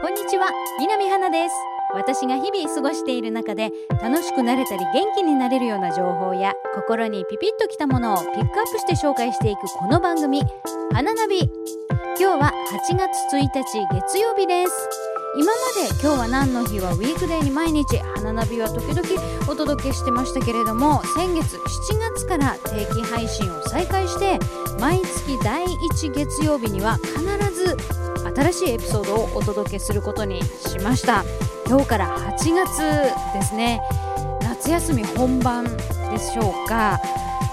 こんにちは。南花です。私が日々過ごしている中で楽しくなれたり元気になれるような情報や心にピピッときたものをピックアップして紹介していくこの番組「花ナビ」今日は8月1日月曜日です。今まで今日は何の日はウィークデーに毎日花ナビは時々お届けしてましたけれども先月7月から定期配信を再開して毎月第1月曜日には必ず新しいエピソードをお届けすることにしました。今日から8月ですね。夏休み本番でしょうか。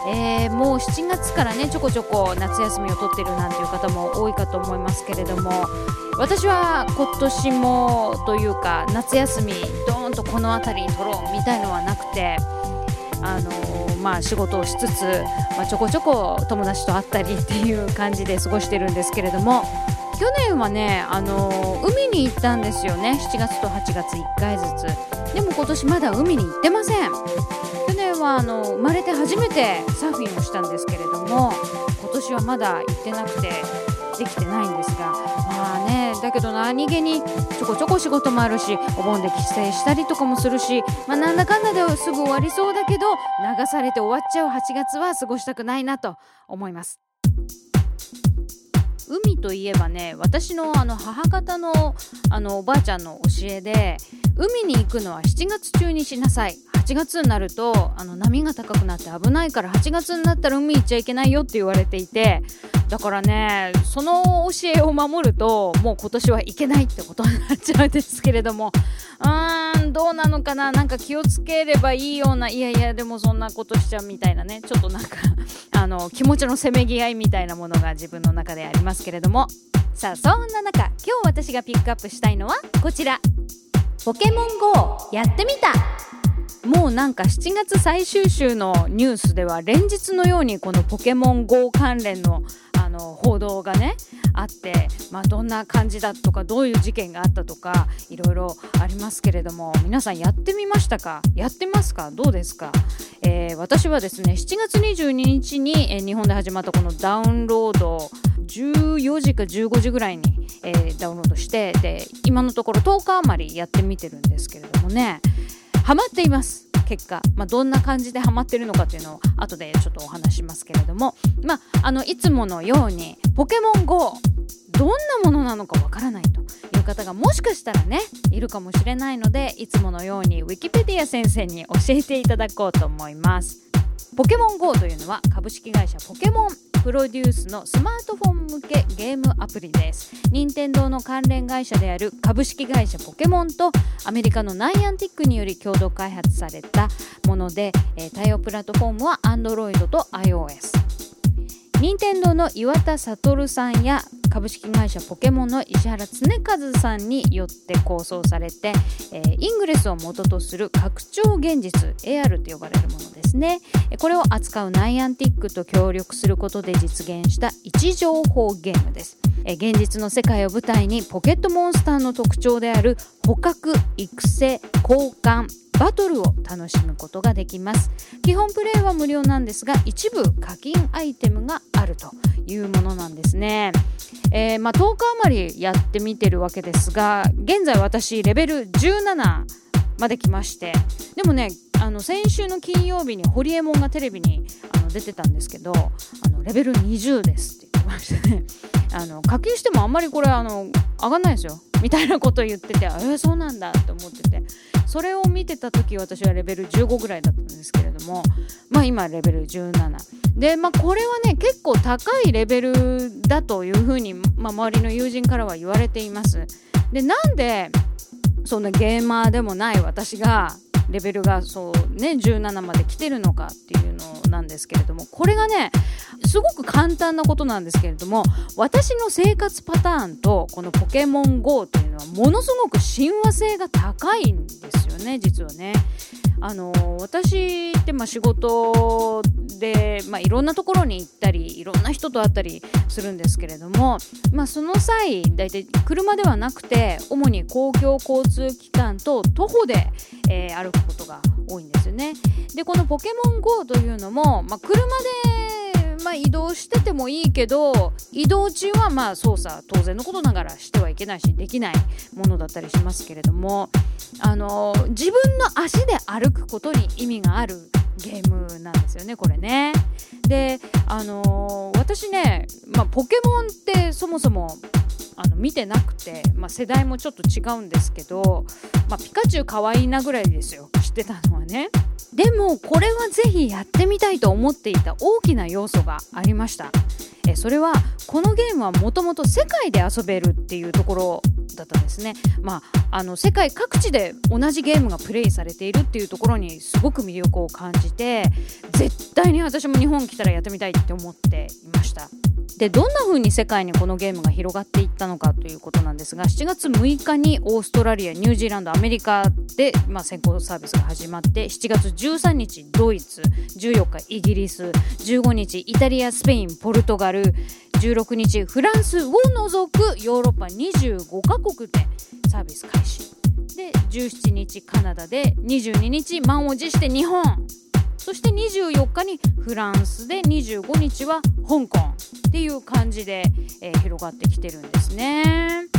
えー、もう7月からねちょこちょこ夏休みを取ってるなんていう方も多いかと思いますけれども。私は今年もというか夏休みドーンとこの辺りに取ろうみたいのはなくてあのー、まあ、仕事をしつつ、まあ、ちょこちょこ友達と会ったりっていう感じで過ごしてるんですけれども。去年はね、あのー、海に行ったんですよね。7月と8月1回ずつ。でも今年まだ海に行ってません。去年はあの生まれて初めてサーフィンをしたんですけれども今年はまだ行ってなくてできてないんですが。まあねだけど何気にちょこちょこ仕事もあるしお盆で帰省したりとかもするし、まあ、なんだかんだですぐ終わりそうだけど流されて終わっちゃう8月は過ごしたくないなと思います。海といえばね私のあの母方のあのおばあちゃんの教えで海に行くのは7月中にしなさい。8月になるとあの波が高くなって危ないから8月になったら海行っちゃいけないよって言われていてだからねその教えを守るともう今年は行けないってことになっちゃうんですけれどもうーんどうなのかななんか気をつければいいようないやいやでもそんなことしちゃうみたいなねちょっとなんか あの気持ちのせめぎ合いみたいなものが自分の中でありますけれども。さあそんな中今日私がピックアップしたいのはこちら。ポケモン GO やってみた。もうなんか7月最終週のニュースでは連日のようにこのポケモン GO 関連のあの報道がねあって、まあ、どんな感じだとかどういう事件があったとかいろいろありますけれども皆さんやってみましたか？やってますか？どうですか、えー、私はですね7月22日に、えー、日本で始まったこのダウンロード14時か15時ぐらいに、えー、ダウンロードしてで今のところ10日余りやってみてるんですけれどもね。ハマっています。結果、まあ、どんな感じでハマってるのかというのを後でちょっとお話しますけれども、まあ、あのいつものようにポケモン GO どんなものなのかわからないという方がもしかしたらねいるかもしれないのでいつものようにウィキペディア先生に教えていただこうと思います。ポケモン GO というのは株式会社ポケモンプロデュースのスマートフォン向けゲームアプリです。任天堂の関連会社である株式会社ポケモンとアメリカのナイアンティックにより共同開発されたもので、えー、対応プラットフォームは Android と iOS 任天堂の岩田悟さんや株式会社ポケモンの石原恒和さんによって構想されて、えー、イングレスを元とする拡張現実 AR と呼ばれるものですね。これを扱うナイアンティックと協力することで実現した位置情報ゲームです。現実の世界を舞台にポケットモンスターの特徴である捕獲育成交換バトルを楽しむことができます。基本プレイは無料なんですが一部課金アイテムがあるというものなんですね、えー、まあ、10日余りやってみてるわけですが現在私レベル17まで来ましてでもねあの先週の金曜日にホリエモンがテレビにあの出てたんですけどあのレベル20ですって言ってましてね。あの課金してもあんまりこれあの上がんないですよ。みたいなこと言っててえー、そうなんだって思ってて。それを見てた時私はレベル15ぐらいだったんですけれどもまあ今レベル17でまあこれはね結構高いレベルだというふうに、まあ、周りの友人からは言われています。でなんでそんなゲーマーでもない私がレベルがそうね17まで来てるのかっていうのなんですけれどもこれがねすごく簡単なことなんですけれども私の生活パターンとこのポケモン GO というのはものすごく親和性が高いんですよね実はね。あの私ってまあ仕事で、まあ、いろんなところに行ったりいろんな人と会ったりするんですけれども、まあ、その際大体車ではなくて主に公共交通機関と徒歩で、えー、歩くことが多いんですよね。でこのポケモン GO というのも、まあ、車でまあ、移動しててもいいけど移動中はまあ操作当然のことながらしてはいけないしできないものだったりしますけれどもあの自分の足で歩くことに意味があるゲームなんですよねこれね。であの私ね、まあ、ポケモンってそもそもあの見てなくて、まあ、世代もちょっと違うんですけど、まあ、ピカチュウ可愛いなぐらいですよ。知ってたのはね。でもこれはぜひやってみたいと思っていた大きな要素がありました。えそれはこのゲームはもともと世界で遊べるっていうところだったんですね。まあ、あの世界各地で同じゲームがプレイされているっていうところにすごく魅力を感じて絶対に私も日本来たらやってみたいって思っていました。でどんな風に世界にこのゲームが広がっていったのかということなんですが7月6日にオーストラリアニュージーランドアメリカで、まあ、先行サービスが始まって7月13日ドイツ14日イギリス15日イタリアスペインポルトガル16日フランスを除くヨーロッパ25カ国でサービス開始。で17日カナダで22日満を持して日本。そして24日にフランスで25日は香港。っていう感じで、えー、広がってきてるんですね。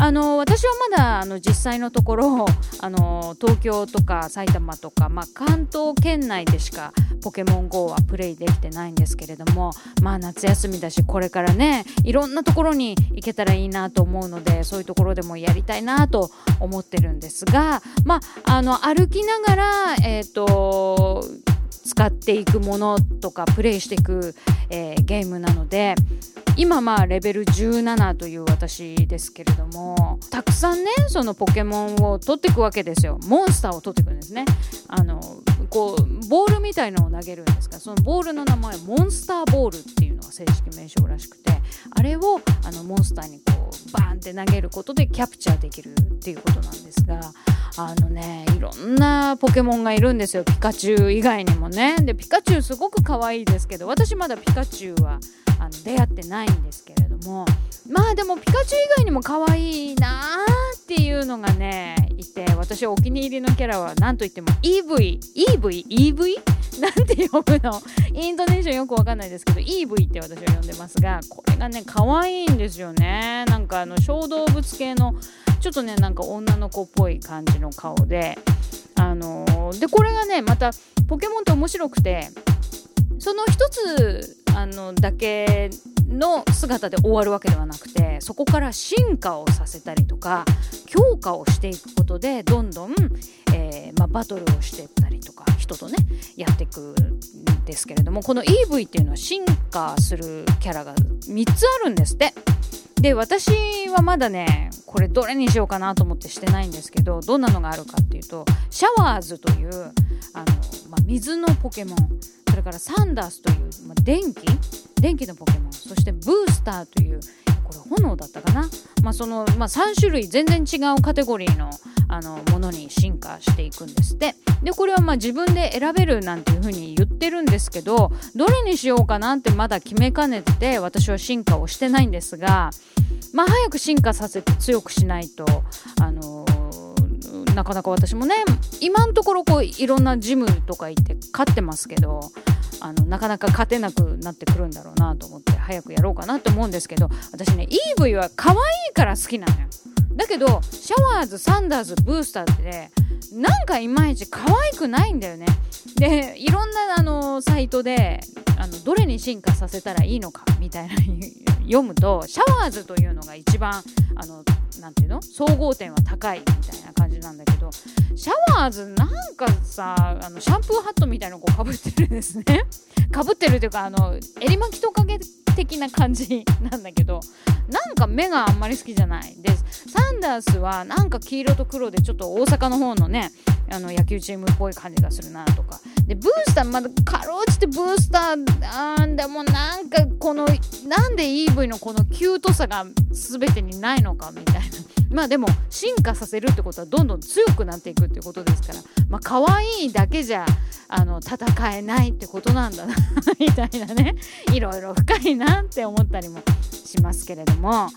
あの私はまだあの実際のところ あの東京とか埼玉とか、まあ、関東圏内でしかポケモン GO はプレイできてないんですけれどもまあ夏休みだしこれからねいろんなところに行けたらいいなと思うのでそういうところでもやりたいなと思ってるんですがまああの歩きながらえっ、ー、と使っていくものとかプレイしていく、えー、ゲームなので今まあレベル17という私ですけれどもたくさんねそのポケモンを取っていくわけですよ。モンスターを取っていくんですね。あのこうボールみたいのを投げるんですがそのボールの名前モンスターボールっていうのが正式名称らしくてあれをあのモンスターにこうバーンって投げることでキャプチャーできるっていうことなんですがあのねいろんなポケモンがいるんですよ。ピカチュウ以外にもね。でピカチュウすごく可愛いですけど私まだピカチュウはあの出会ってないんですけれどもまあでもピカチュウ以外にも可愛いなーっていうのがねいて私お気に入りのキャラは何と言っても EV EV EV なんて呼ぶの？イントネーションよくわかんないですけど EV って私は呼んでますがこれがね可愛いんですよね。なんかあの小動物系のちょっとねなんか女の子っぽい感じの顔であのー、でこれがねまたポケモンって面白くてその一つあのだけの姿で終わるわけではなくてそこから進化をさせたりとか強化をしていくことでどんどん、えー、まあ、バトルをしていったりとか人とねやっていくんですけれどもこの EV っていうのは進化するキャラが3つあるんですって。で私はまだねこれどれにしようかなと思ってしてないんですけどどんなのがあるかっていうとシャワーズというあの、まあ、水のポケモンれからサンダースという、まあ、電気？電気のポケモン。そしてブースターというこれ炎だったかな、まあそのまあ、3種類全然違うカテゴリーのあのものに進化していくんですって。でこれはまあ自分で選べるなんていうふうに言ってるんですけどどれにしようかなってまだ決めかねてて私は進化をしてないんですがまあ早く進化させて強くしないとあ、なかなか私もね今のところこういろんなジムとか行って勝ってますけどあのなかなか勝てなくなってくるんだろうなと思って早くやろうかなと思うんですけど私ね EV は可愛いから好きなのよ。だけどシャワーズサンダーズブースターってねなんかいまいち可愛くないんだよね。でいろんなあのサイトであのどれに進化させたらいいのかみたいな読むとシャワーズというのが一番あのなていうの総合点は高いみたいな感じなんだけどシャワーズなんかさあのシャンプーハットみたいなのこうかぶってるんですね。かぶってるというかあの襟巻きトカゲ的な感じなんだけどなんか目があんまり好きじゃないです。サンダースはなんか黄色と黒でちょっと大阪の方のねあの野球チームっぽい感じがするなとか。でブースターまだかろうじてブースターあーでもなんかこのなんで EV のこのキュートさが全てにないのかみたいな。まあでも進化させるってことはどんどん強くなっていくってことですから。まあ可愛いだけじゃあの戦えないってことなんだな みたいなね。いろいろ深いなって思ったりもしますけれども。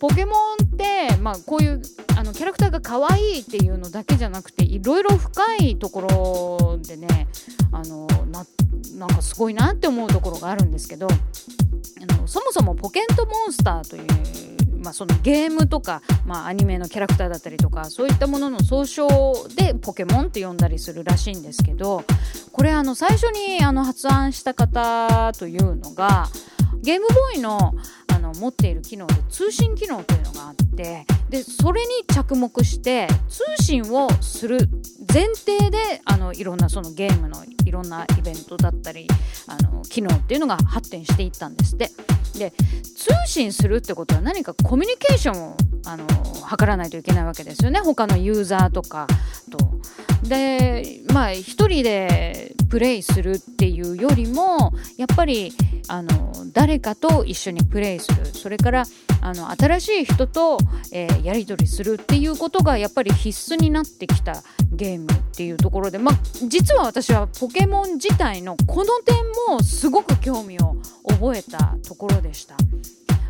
ポケモンって、まあ、こういうあのキャラクターが可愛いっていうのだけじゃなくていろいろ深いところでねあのななんかすごいなって思うところがあるんですけどあのそもそもポケットモンスターというまあ、そのゲームとか、まあ、アニメのキャラクターだったりとかそういったものの総称でポケモンって呼んだりするらしいんですけどこれあの最初にあの発案した方というのがゲームボーイのあの持っている機能で通信機能というのがあってでそれに着目して通信をする前提であのいろんなそのゲームのいろんなイベントだったりあの機能っていうのが発展していったんですって。で通信するってことは何かコミュニケーションをあの図らないといけないわけですよね他のユーザーとかと。でまあ一人でプレイするっていうよりもやっぱりあの誰かと一緒にプレイするそれからあの新しい人と、えー、やり取りするっていうことがやっぱり必須になってきたゲームっていうところで、まあ、実は私はポケモン自体のこの点もすごく興味を覚えたところでした。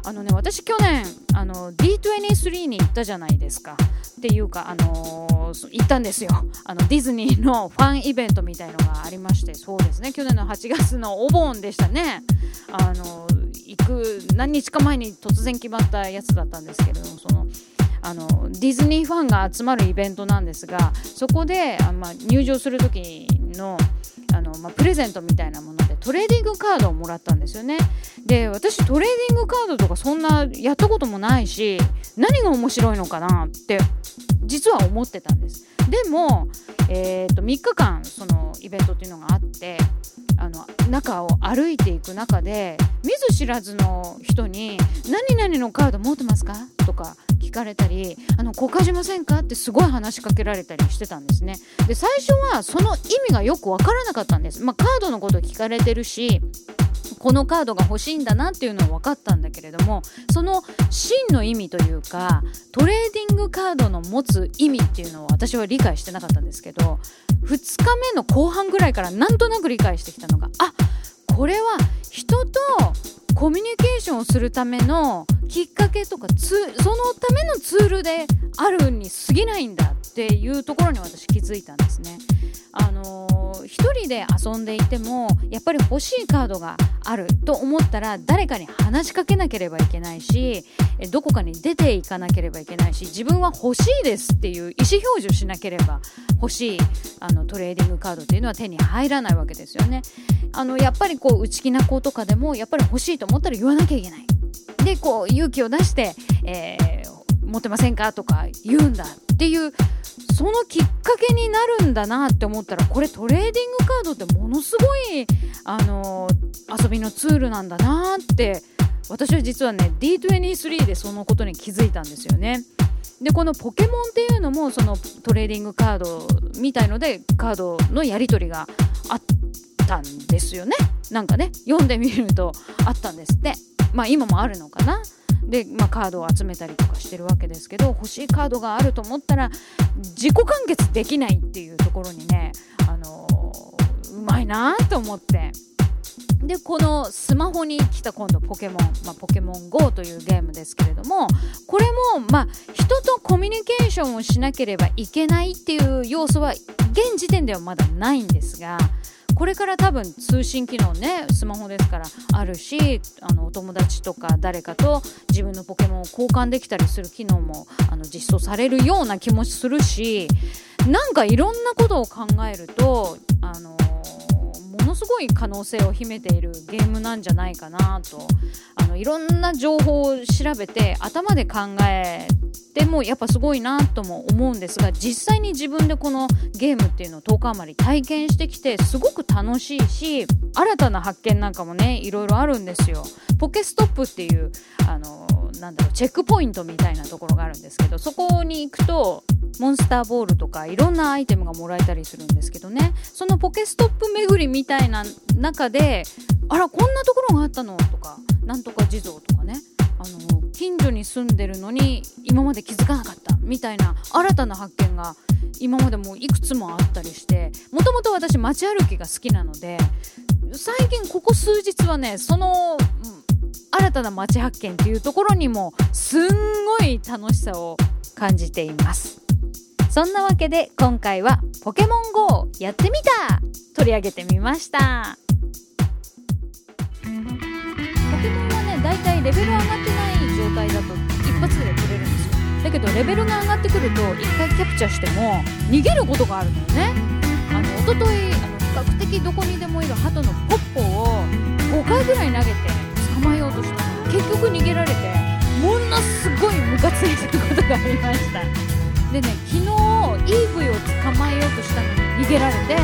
あのね私去年あの D23 に行ったじゃないですか。っていうかあのー、行ったんですよ。あのディズニーのファンイベントみたいのがありまして。そうですね。去年の8月のお盆でしたね。あの行く何日か前に突然決まったやつだったんですけれどもそのあのディズニーファンが集まるイベントなんですがそこであ、まあ、入場する時のあの、まあ、プレゼントみたいなものトレーディングカードをもらったんですよね。で私トレーディングカードとかそんなやったこともないし何が面白いのかなって実は思ってたんです。でも、えーと、3日間そのイベントっていうのがあってあの中を歩いていく中で見ず知らずの人に「何々のカード持ってますか?」とか聞かれたり「あの交換しませんか?」ってすごい話しかけられたりしてたんですね。で最初はその意味がよく分からなかったんです。まあ、カードのこと聞かれてるしこのカードが欲しいんだなっていうのは分かったんだけれどもその真の意味というかトレーディングカードの持つ意味っていうのを私は理解してなかったんですけど2日目の後半ぐらいからなんとなく理解してきたのがあこれは人とコミュニケーションをするためのきっかけとかそのためのツールであるに過ぎないんだっていうところに私気づいたんですね。あのー、1人で遊んでいてもやっぱり欲しいカードがあると思ったら誰かに話しかけなければいけないしどこかに出ていかなければいけないし自分は欲しいですっていう意思表示をしなければ欲しいあのトレーディングカードっていうのは手に入らないわけですよね。あのやっぱりこう内気な子とかでもやっぱり欲しいと思ったら言わなきゃいけない。でこう勇気を出して、えー、持ってませんかとか言うんだっていうそのきっかけになるんだなって思ったらこれトレーディングカードってものすごい、あのー、遊びのツールなんだなって私は実はね D23 でそのことに気づいたんですよね。でこのポケモンっていうのもそのトレーディングカードみたいのでカードのやり取りがあったんですよね。なんかね読んでみるとあったんですって。まあ今もあるのかな。で、まあ、カードを集めたりとかしてるわけですけど欲しいカードがあると思ったら自己完結できないっていうところにね、あのー、うまいなと思って。でこのスマホに来た今度ポケモン、まあ、ポケモン GO というゲームですけれどもこれも、まあ、人とコミュニケーションをしなければいけないっていう要素は現時点ではまだないんですがこれから多分通信機能ねスマホですからあるしあのお友達とか誰かと自分のポケモンを交換できたりする機能もあの実装されるような気もするしなんかいろんなことを考えるとあのものすごい可能性を秘めているゲームなんじゃないかなとのいろんな情報を調べて頭で考えてもやっぱすごいなとも思うんですが実際に自分でこのゲームっていうのを10日余り体験してきてすごく楽しいし新たな発見なんかもねいろいろあるんですよ。ポケストップっていうあのなんだろうチェックポイントみたいなところがあるんですけどそこに行くとモンスターボールとかいろんなアイテムがもらえたりするんですけどねそのポケストップ巡りみたいな中であらこんなところがあったのとかなんとか地蔵とかね。あの近所に住んでるのに今まで気づかなかった。みたいな新たな発見が今までもいくつもあったりしてもともと私街歩きが好きなので最近ここ数日はねその新たな街発見っていうところにもすんごい楽しさを感じています。そんなわけで今回はポケモン GO やってみた！取り上げてみました。体レベル上がってない状態だと一発で取れるんです。よだけどレベルが上がってくると一回キャプチャーしても逃げることがあるのよね。あの一昨日あの比較的どこにでもいる鳩のポッポを5回ぐらい投げて捕まえようとしたの。結局逃げられてものすごいムカついたことがありました。でね昨日イーブイを捕まえようとしたのに逃げられて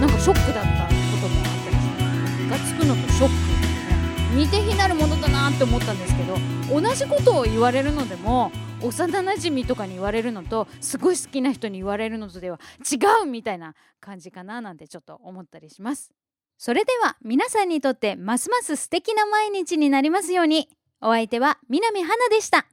なんかショックだったこともあったりしてムカつくのとショック。似て非なるものだなって思ったんですけど同じことを言われるのでも幼なじみとかに言われるのとすごい好きな人に言われるのとでは違うみたいな感じかななんてちょっと思ったりします。それでは皆さんにとってますます素敵な毎日になりますように。お相手は南花でした。